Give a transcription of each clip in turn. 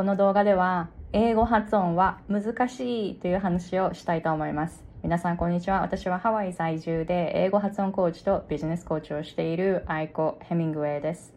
この動画では英語発音は難しいという話をしたいと思います。皆さんこんにちは。私はハワイ在住で英語発音コーチとビジネスコーチをしているアイコ・ヘミングウェイです。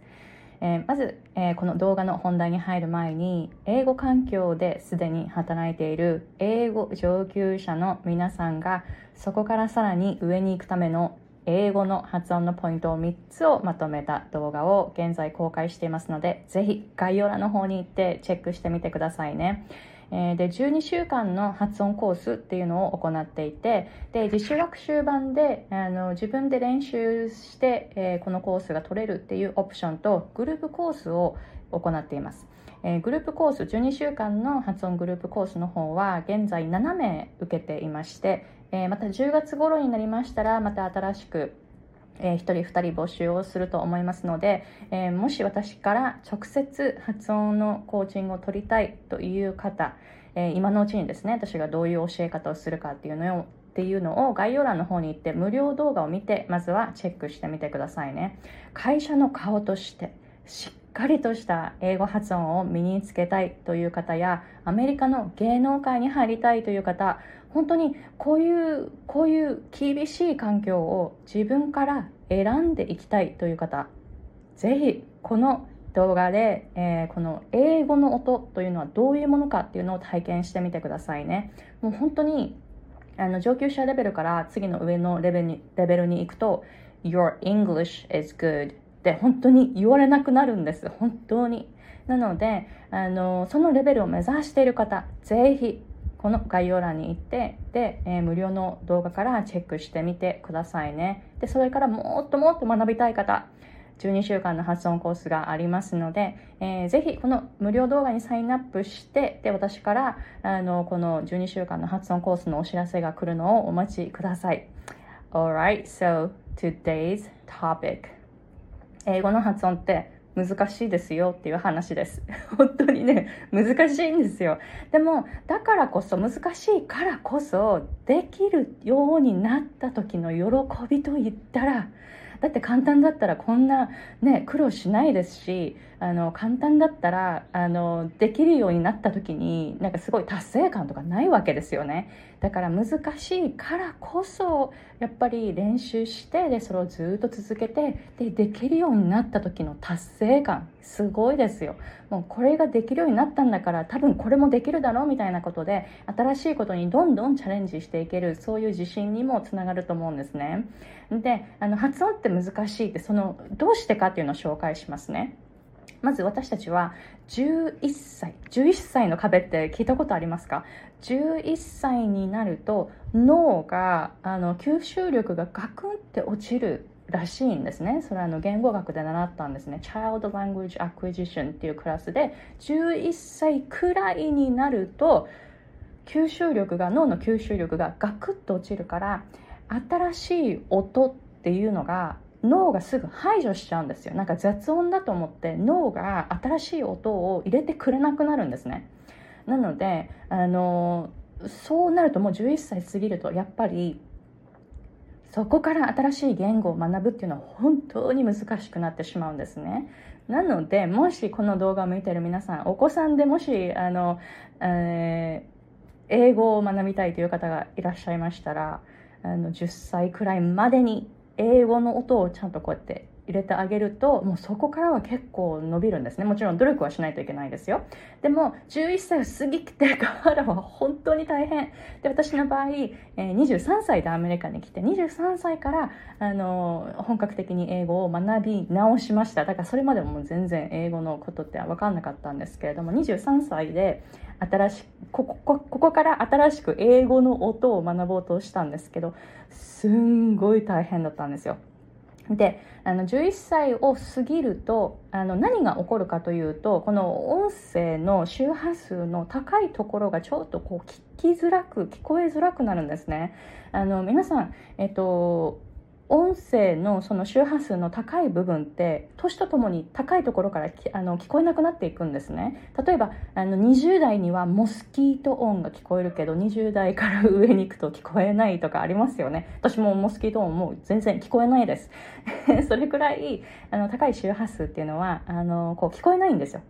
えー、まず、えー、この動画の本題に入る前に英語環境ですでに働いている英語上級者の皆さんがそこからさらに上に行くための英語の発音のポイントを3つをまとめた動画を現在公開していますのでぜひ概要欄の方に行ってチェックしてみてくださいね。えで12週間の発音コースっていうのを行っていてで自主学習版であの自分で練習して、えー、このコースが取れるっていうオプションとグループコースを行っています。えー、グループコース12週間の発音グループコースの方は現在7名受けていまして、えー、また10月頃になりましたらまた新しくえー、1人2人募集をすると思いますので、えー、もし私から直接発音のコーチングを取りたいという方、えー、今のうちにですね私がどういう教え方をするかっていうのをっていうのを概要欄の方に行って無料動画を見てまずはチェックしてみてくださいね。会社の顔としてしっかりとした英語発音を身につけたいという方やアメリカの芸能界に入りたいという方本当にこういうこういう厳しい環境を自分から選んでいきたいという方ぜひこの動画で、えー、この英語の音というのはどういうものかっていうのを体験してみてくださいね。もう本当にあの上級者レベルから次の上のレベルにレベルに行くと Your English is good って本当に言われなくなるんです。本当に。なのであのそのレベルを目指している方ぜひこの概要欄に行ってで、えー、無料の動画からチェックしてみてくださいね。でそれからもっともっと学びたい方12週間の発音コースがありますので、えー、ぜひこの無料動画にサインアップしてで私からあのこの12週間の発音コースのお知らせが来るのをお待ちください。Alright, so today's topic 英語の発音って難しいですよっていう話です。本当にね、難しいんですよ。でも、だからこそ、難しいからこそ、できるようになった時の喜びと言ったら、だって簡単だったらこんなね苦労しないですしあの簡単だったらあのできるようになった時になんかすごい達成感とかないわけですよねだから難しいからこそやっぱり練習してでそれをずっと続けてでできるようになった時の達成感すごいですよ。もうこれができるようになったんだから多分これもできるだろうみたいなことで新しいことにどんどんチャレンジしていけるそういう自信にもつながると思うんですね。であの発音って難しいってそのどうしてかっていうのを紹介しますね。まず私たちは11歳11歳の壁って聞いたことありますか？11歳になると脳があの吸収力がガクンって落ちるらしいんですね。それはあの言語学で習ったんですね。Child Language Acquisition っていうクラスで11歳くらいになると吸収力が脳の吸収力がガクッと落ちるから新しい音っていうのが脳がすぐ排除しちゃうんですよ。なんか雑音だと思って脳が新しい音を入れてくれなくなるんですね。なのであのそうなるともう11歳過ぎるとやっぱりそこから新しい言語を学ぶっていうのは本当に難しくなってしまうんですね。なのでもしこの動画を見てる皆さんお子さんでもしあの、えー、英語を学びたいという方がいらっしゃいましたらあの10歳くらいまでに英語の音をちゃんとこうやって入れてあげるともうそこからは結構伸びるんですね。もちろん努力はしないといけないですよ。でも11歳を過ぎてからは本当に大変。で私の場合、え、23歳でアメリカに来て23歳からあの本格的に英語を学び直しました。だからそれまでも全然英語のことって分かんなかったんですけれども23歳で新しここここから新しく英語の音を学ぼうとしたんですけどすんごい大変だったんですよであの11歳を過ぎるとあの何が起こるかというとこの音声の周波数の高いところがちょっとこう聞きづらく聞こえづらくなるんですね。あの皆さん、えっと音声のその周波数の高い部分って年とともに高いところからあの聞こえなくなっていくんですね。例えばあの20代にはモスキート音が聞こえるけど20代から上に行くと聞こえないとかありますよね。私もモスキート音もう全然聞こえないです。それくらいあの高い周波数っていうのはあのこう聞こえないんですよ。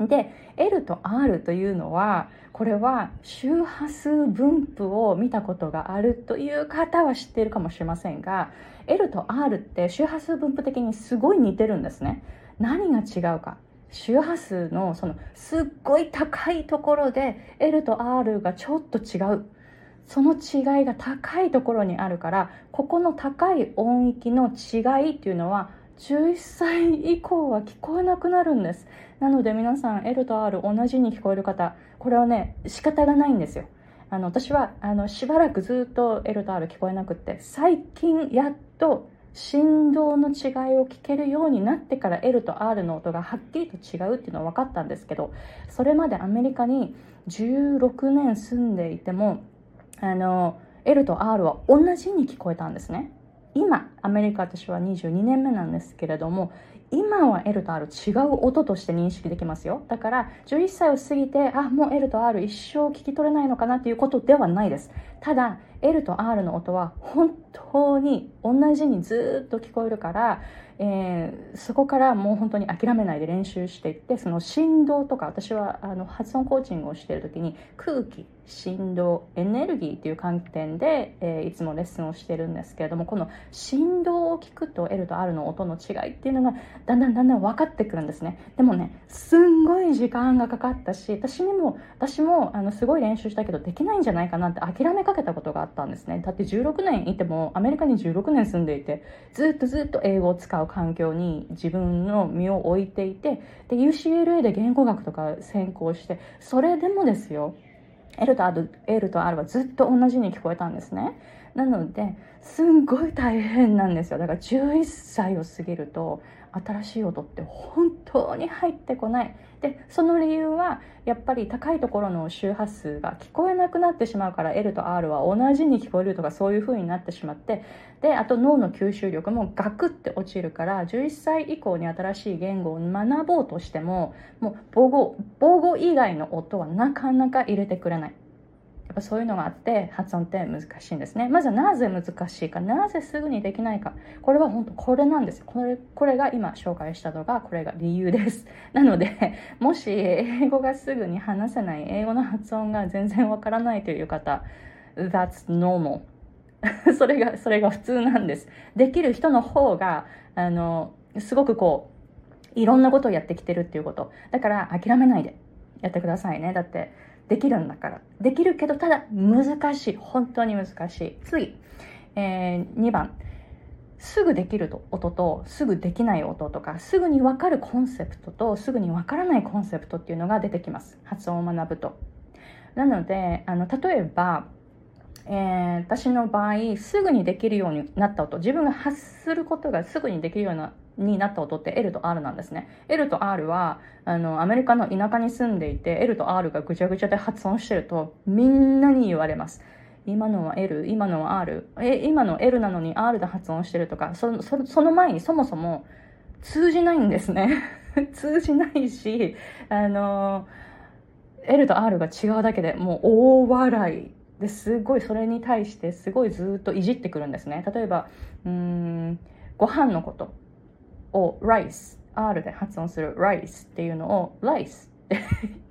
で L と R というのはこれは周波数分布を見たことがあるという方は知っているかもしれませんが L と R って周波数分布的にすごい似てるんですね。何が違うか。周波数のそのすっごい高いところで L と R がちょっと違う。その違いが高いところにあるからここの高い音域の違いっていうのは11歳以降は聞こえなくなるんです。なので皆さん L と R 同じに聞こえる方これはね仕方がないんですよ。あの私はあのしばらくずっと L と R 聞こえなくって最近やっと振動の違いを聞けるようになってから L と R の音がはっきりと違うっていうのは分かったんですけどそれまでアメリカに16年住んでいてもあの L と R は同じに聞こえたんですね。今アメリカ私は22年目なんですけれども今は L と R 違う音として認識できますよ。だから11歳を過ぎてあもう L と R 一生聞き取れないのかなっていうことではないです。ただ L と R の音は本当に同じにずっと聞こえるからえー、そこからもう本当に諦めないで練習していってその振動とか私はあの発音コーチングをしている時に空気振動エネルギーという観点で、えー、いつもレッスンをしてるんですけれどもこの振動を聞くと L と R の音の違いっていうのがだんだんだんだん分かってくるんですね。でもねすんごい時間がかかったし私にも私もあのすごい練習したけどできないんじゃないかなって諦めかけたことがあったんですねだって16年いてもアメリカに16年住んでいてずっとずっと英語を使う環境に自分の身を置いていてで UCLA で言語学とか専攻してそれでもですよ L と R, L と R はずっと同じに聞こえたんですね。なので、すんごい大変なんですよ。だから11歳を過ぎると、新しい音って本当に入ってこない。で、その理由は、やっぱり高いところの周波数が聞こえなくなってしまうから、L と R は同じに聞こえるとかそういう風になってしまって、で、あと脳の吸収力もガクって落ちるから、11歳以降に新しい言語を学ぼうとしても、もう母語、母語以外の音はなかなか入れてくれない。ぱそういうのがあって発音って難しいんですね。まずはなぜ難しいかなぜすぐにできないか。これは本当これなんですこれこれが今紹介したのがこれが理由です。なのでもし英語がすぐに話せない英語の発音が全然わからないという方 That's normal それがそれが普通なんです。できる人の方があのすごくこういろんなことをやってきてるっていうこと。だから諦めないでやってくださいね。だってできるんだから。できるけど、ただ難しい。本当に難しい。次、えー、2番。すぐできる音とすぐできない音とかすぐに分かるコンセプトとすぐに分からないコンセプトっていうのが出てきます発音を学ぶとなのであの例えば、えー、私の場合すぐにできるようになった音自分が発することがすぐにできるようなになった音って L と R なんですね。L と R は、あの、アメリカの田舎に住んでいて、L と R がぐちゃぐちゃで発音してると、みんなに言われます。今のは L、今のは R。え、今の L なのに R で発音してるとか、そそその前にそもそも通じないんですね。通じないし、あの、L と R が違うだけでもう大笑い。ですごいそれに対してすごいずっといじってくるんですね。例えば、うん、ご飯のこと。を rice R で発音する rice っていうのを rice って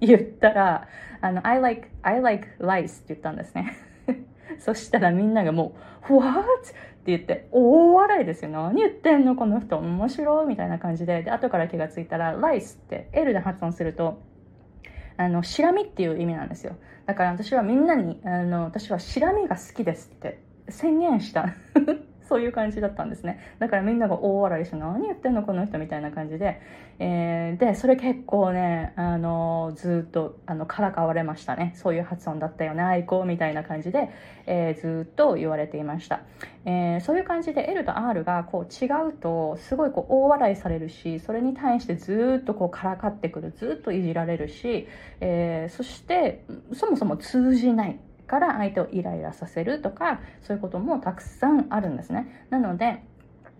言ったらあの I like I like rice って言ったんですね。そしたらみんながもう What? って言って大笑いですよ。何言ってんの？この人面白いみたいな感じで。で後から気がついたら rice って L で発音するとあの、シラミっていう意味なんですよ。だから私はみんなに、あの、私はシラミが好きですって宣言した。そういう感じだったんですね。だからみんなが大笑いして何言ってんのこの人みたいな感じで。えー、で、それ結構ね、あの、ずっと、あの、からかわれましたね。そういう発音だったよね、愛好みたいな感じで、えー、ずっと言われていました。えー、そういう感じで L と R がこう違うと、すごいこう大笑いされるし、それに対してずっとこうからかってくる、ずっといじられるし、えー、そして、そもそも通じない。から相手をイライラさせるとかそういうこともたくさんあるんですねなので、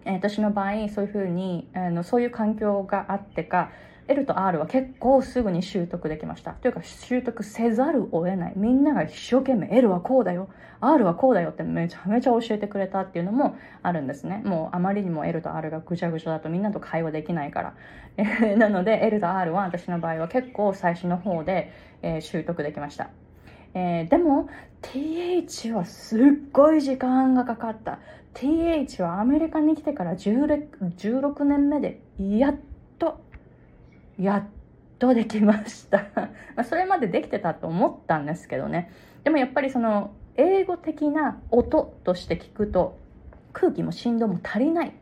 え私の場合そういうふうにあのそういう環境があってか L と R は結構すぐに習得できました。というか習得せざるを得ない。みんなが一生懸命 L はこうだよ、R はこうだよってめちゃめちゃ教えてくれたっていうのもあるんですね。もうあまりにも L と R がぐちゃぐちゃだとみんなと会話できないから。なので L と R は私の場合は結構最初の方で、え、習得できました。えー、でも TH はすっごい時間がかかった。TH はアメリカに来てから16年目でやっとやっとできました。それまでできてたと思ったんですけどね。でもやっぱりその英語的な音として聞くと空気も振動も足りない。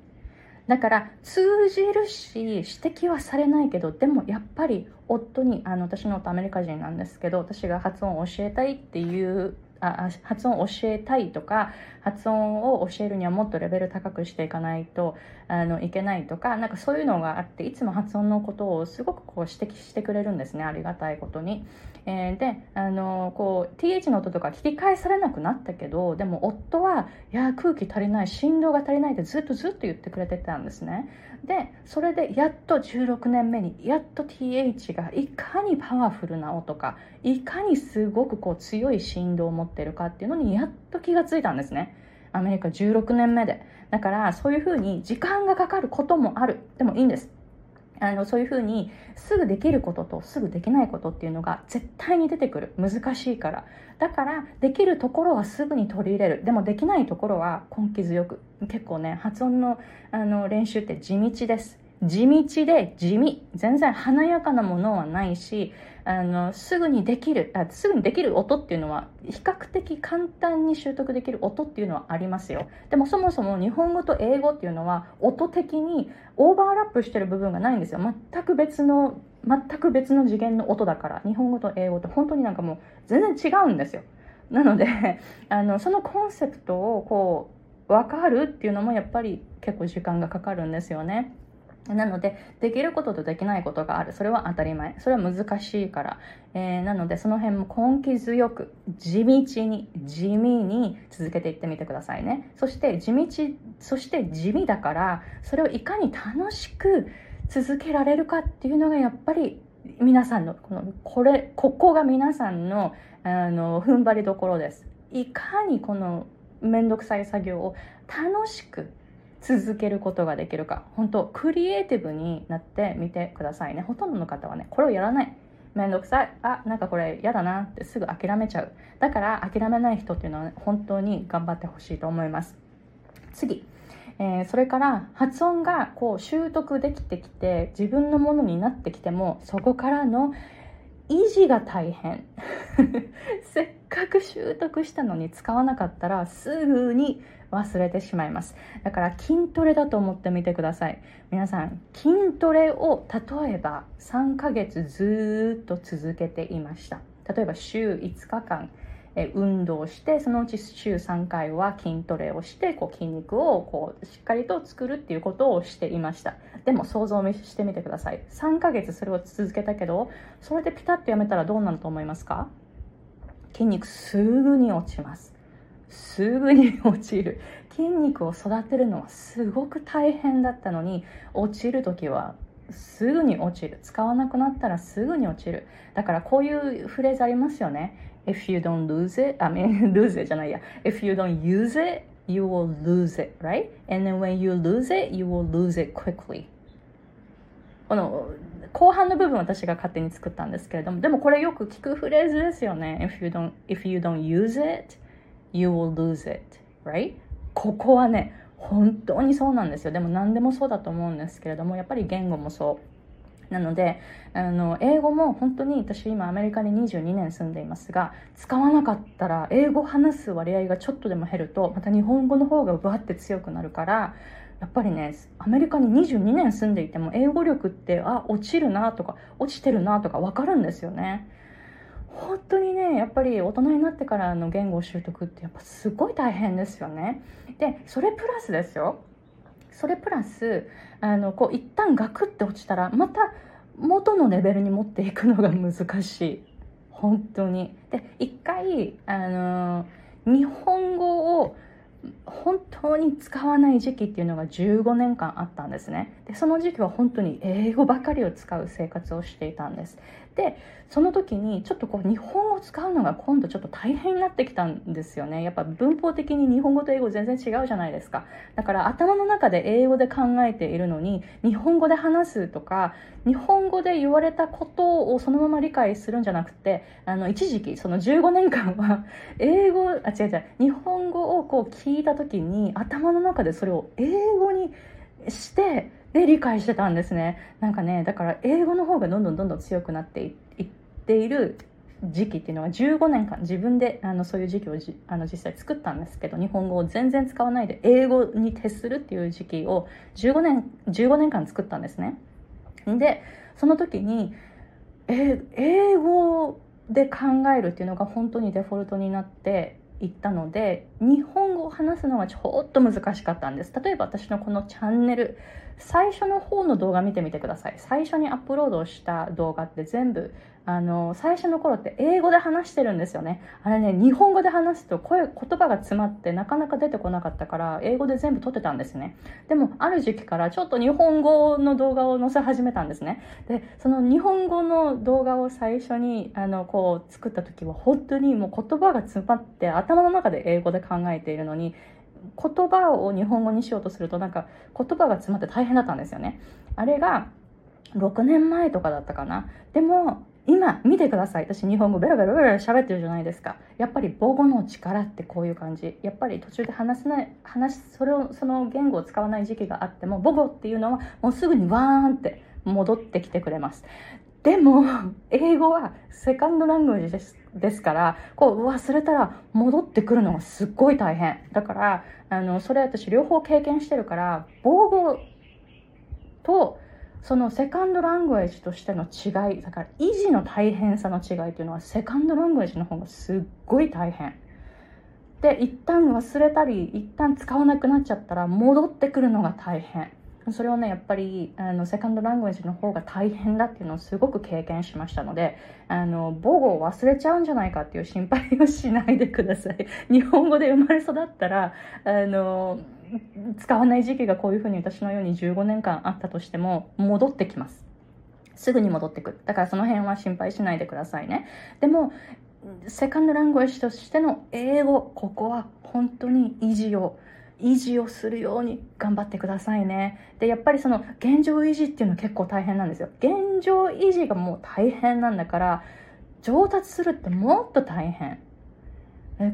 だから通じるし指摘はされないけどでもやっぱり夫にあの私の夫アメリカ人なんですけど私が発音を教えたいっていうあ発音を教えたいとか発音を教えるにはもっとレベル高くしていかないとあのいけないとかなんかそういうのがあっていつも発音のことをすごくこう指摘してくれるんですねありがたいことに。えー、であのこう TH の音とか聞き返されなくなったけどでも夫はいや空気足りない振動が足りないってずっとずっと言ってくれてたんですね。でそれでやっと16年目にやっと TH がいかにパワフルな音かいかにすごくこう強い振動を持ってるかっていうのにやっと気がついたんですねアメリカ16年目で。だからそういうふうに時間がかかることもある。でもいいんです。あのそういうふうにすぐできることとすぐできないことっていうのが絶対に出てくる。難しいから。だからできるところはすぐに取り入れる。でもできないところは根気強く。結構ね発音のあの練習って地道です。地道で地味。全然華やかなものはないしあのすぐにできるあすぐにできる音っていうのは比較的簡単に習得できる音っていうのはありますよ。でもそもそも日本語と英語っていうのは音的にオーバーラップしてる部分がないんですよ。全く別の全く別の次元の音だから。日本語と英語って本当になんかもう全然違うんですよ。なので あのそのコンセプトをこう分かるっていうのもやっぱり結構時間がかかるんですよね。なので、できることとできないことがある。それは当たり前。それは難しいから。えー、なので、その辺も根気強く、地道に、地味に続けていってみてくださいね。そして、地道、そして地味だから、それをいかに楽しく続けられるかっていうのが、やっぱり、皆さんの、この、これ、ここが皆さんの、あの、踏ん張りどころです。いかにこの、めんどくさい作業を楽しく続けることができるか。本当クリエイティブになってみてくださいね。ほとんどの方はねこれをやらない。めんどくさい。あなんかこれ嫌だなってすぐ諦めちゃう。だから諦めない人っていうのは、ね、本当に頑張ってほしいと思います。次。えー、それから発音がこう習得できてきて自分のものになってきてもそこからの維持が大変。せっかく習得したのに使わなかったらすぐに忘れてしまいます。だから筋トレだと思ってみてください。皆さん筋トレを例えば3ヶ月ずっと続けていました。例えば週5日間え運動してそのうち週3回は筋トレをしてこう筋肉をこうしっかりと作るっていうことをしていました。でも想像してみてください。3ヶ月それを続けたけどそれでピタッとやめたらどうなると思いますか？筋肉すぐに落ちます。すぐに落ちる。筋肉を育てるのはすごく大変だったのに落ちる時はすぐに落ちる使わなくなったらすぐに落ちるだからこういうフレーズありますよね If you don't lose it, I mean lose it じゃないや If you don't use it, you will lose it, right? And then when you lose it, you will lose it quickly この後半の部分私が勝手に作ったんですけれどもでもこれよく聞くフレーズですよね If you don't, if you don't use it, you will lose it, right? ここはね本当にそうなんですよでも何でもそうだと思うんですけれどもやっぱり言語もそうなのであの英語も本当に私今アメリカに22年住んでいますが使わなかったら英語話す割合がちょっとでも減るとまた日本語の方がぶわって強くなるからやっぱりねアメリカに22年住んでいても英語力ってあ落ちるなとか落ちてるなとか分かるんですよね。本当にねやっぱり大人になってからの言語習得ってやっぱすごい大変ですよね。でそれプラスですよそれプラスあのこう一旦ガクって落ちたらまた元のレベルに持っていくのが難しい本当に。で一回あの日本語を本当に使わない時期っていうのが15年間あったんですね。でその時期は本当に英語ばかりを使う生活をしていたんです。でその時にちょっとこう日本語を使うのが今度ちょっと大変になってきたんですよね。やっぱ文法的に日本語と英語全然違うじゃないですか。だから頭の中で英語で考えているのに日本語で話すとか日本語で言われたことをそのまま理解するんじゃなくてあの一時期その15年間は英語あ違う違う日本語をこう聞いた時時に頭の中でそれを英語にしてで理解してたんですね。なんかねだから英語の方がどんどんどんどん強くなっていっている時期っていうのは15年間自分であのそういう時期をじあの実際作ったんですけど日本語を全然使わないで英語に徹するっていう時期を15年 ,15 年間作ったんですね。でその時にえ英語で考えるっていうのが本当にデフォルトになって行ったので日本語を話すのがちょっと難しかったんです。例えば私のこのチャンネル最初の方の動画見てみてください。最初にアップロードした動画って全部あの最初の頃って英語で話してるんですよね。あれね日本語で話すと声言葉が詰まってなかなか出てこなかったから英語で全部撮ってたんですね。でもある時期からちょっと日本語の動画を載せ始めたんですね。でその日本語の動画を最初にあのこう作った時は本当にもう言葉が詰まって頭の中で英語で考えているのに言葉を日本語にしようとするとなんか言葉が詰まって大変だったんですよね。あれが6年前とかだったかな。でも今見てください。私日本語ベラベラベラ喋ってるじゃないですか。やっぱり母語の力ってこういう感じ。やっぱり途中で話せない話それをその言語を使わない時期があっても母語っていうのはもうすぐにワーンって戻ってきてくれます。でも英語はセカンドラングージですですからこう忘れたら戻ってくるのがすっごい大変。だからあのそれ私両方経験してるから母語とそのセカンドラングエージとしての違いだから維持の大変さの違いっていうのはセカンドラングエージの方がすっごい大変。で一旦忘れたり一旦使わなくなっちゃったら戻ってくるのが大変。それをねやっぱりあのセカンドラングエージの方が大変だっていうのをすごく経験しましたのであの母語を忘れちゃうんじゃないかっていう心配をしないでください。日本語で生まれ育ったらあの使わない時期がこういうふうに私のように15年間あったとしても戻ってきます。すぐに戻ってくる。だからその辺は心配しないでくださいね。でもセカンドラングエージとしての英語ここは本当に維持を維持をするように頑張ってくださいね。でやっぱりその現状維持っていうのは結構大変なんですよ。現状維持がもう大変なんだから上達するってもっと大変。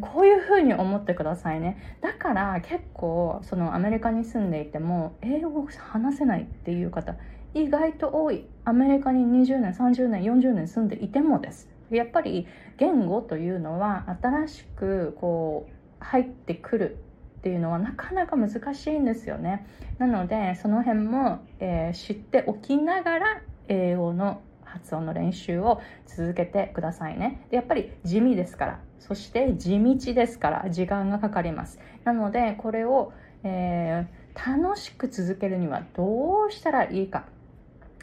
こういうふうに思ってくださいね。だから結構そのアメリカに住んでいても英語を話せないっていう方意外と多い。アメリカに20年30年40年住んでいてもです。やっぱり言語というのは新しくこう入ってくるっていうのはなかなか難しいんですよね。なのでその辺も、えー、知っておきながら英語の発音の練習を続けてくださいね。でやっぱり地味ですから。そして地道ですから。時間がかかります。なのでこれを、えー、楽しく続けるにはどうしたらいいか。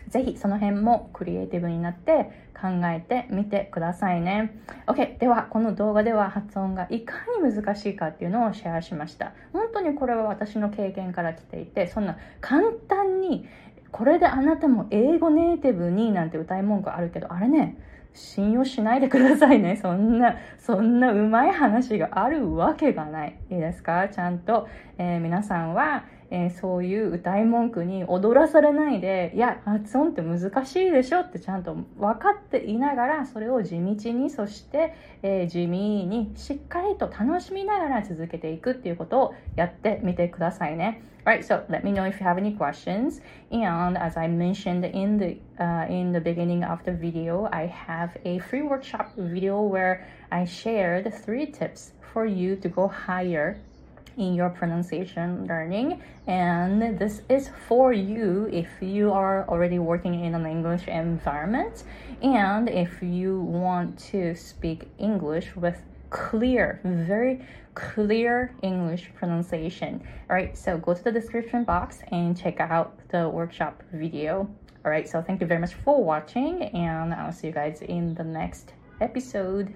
ぜひその辺もクリエイティブになって考えてみてくださいね。OK。では、この動画では発音がいかに難しいかっていうのをシェアしました。本当にこれは私の経験から来ていて、そんな簡単にこれであなたも英語ネイティブになんて歌い文句あるけど、あれね、信用しないでくださいね。そんな、そんなうまい話があるわけがない。いいですか？ちゃんと、えー、皆さんは、えー、そういう歌い文句に踊らされないで、いや、発音って難しいでしょってちゃんと分かっていながら、それを地道に、そして、えー、地味にしっかりと楽しみながら続けていくっていうことをやってみてくださいね。Alright, so let me know if you have any questions. And as I mentioned in the uh, in the beginning of the video, I have a free workshop video where I shared three tips for you to go higher in your pronunciation learning and this is for you if you are already working in an english environment and if you want to speak english with clear very clear english pronunciation. All right so go to the description box and check out the workshop video. All right so thank you very much for watching and i'll see you guys in the next episode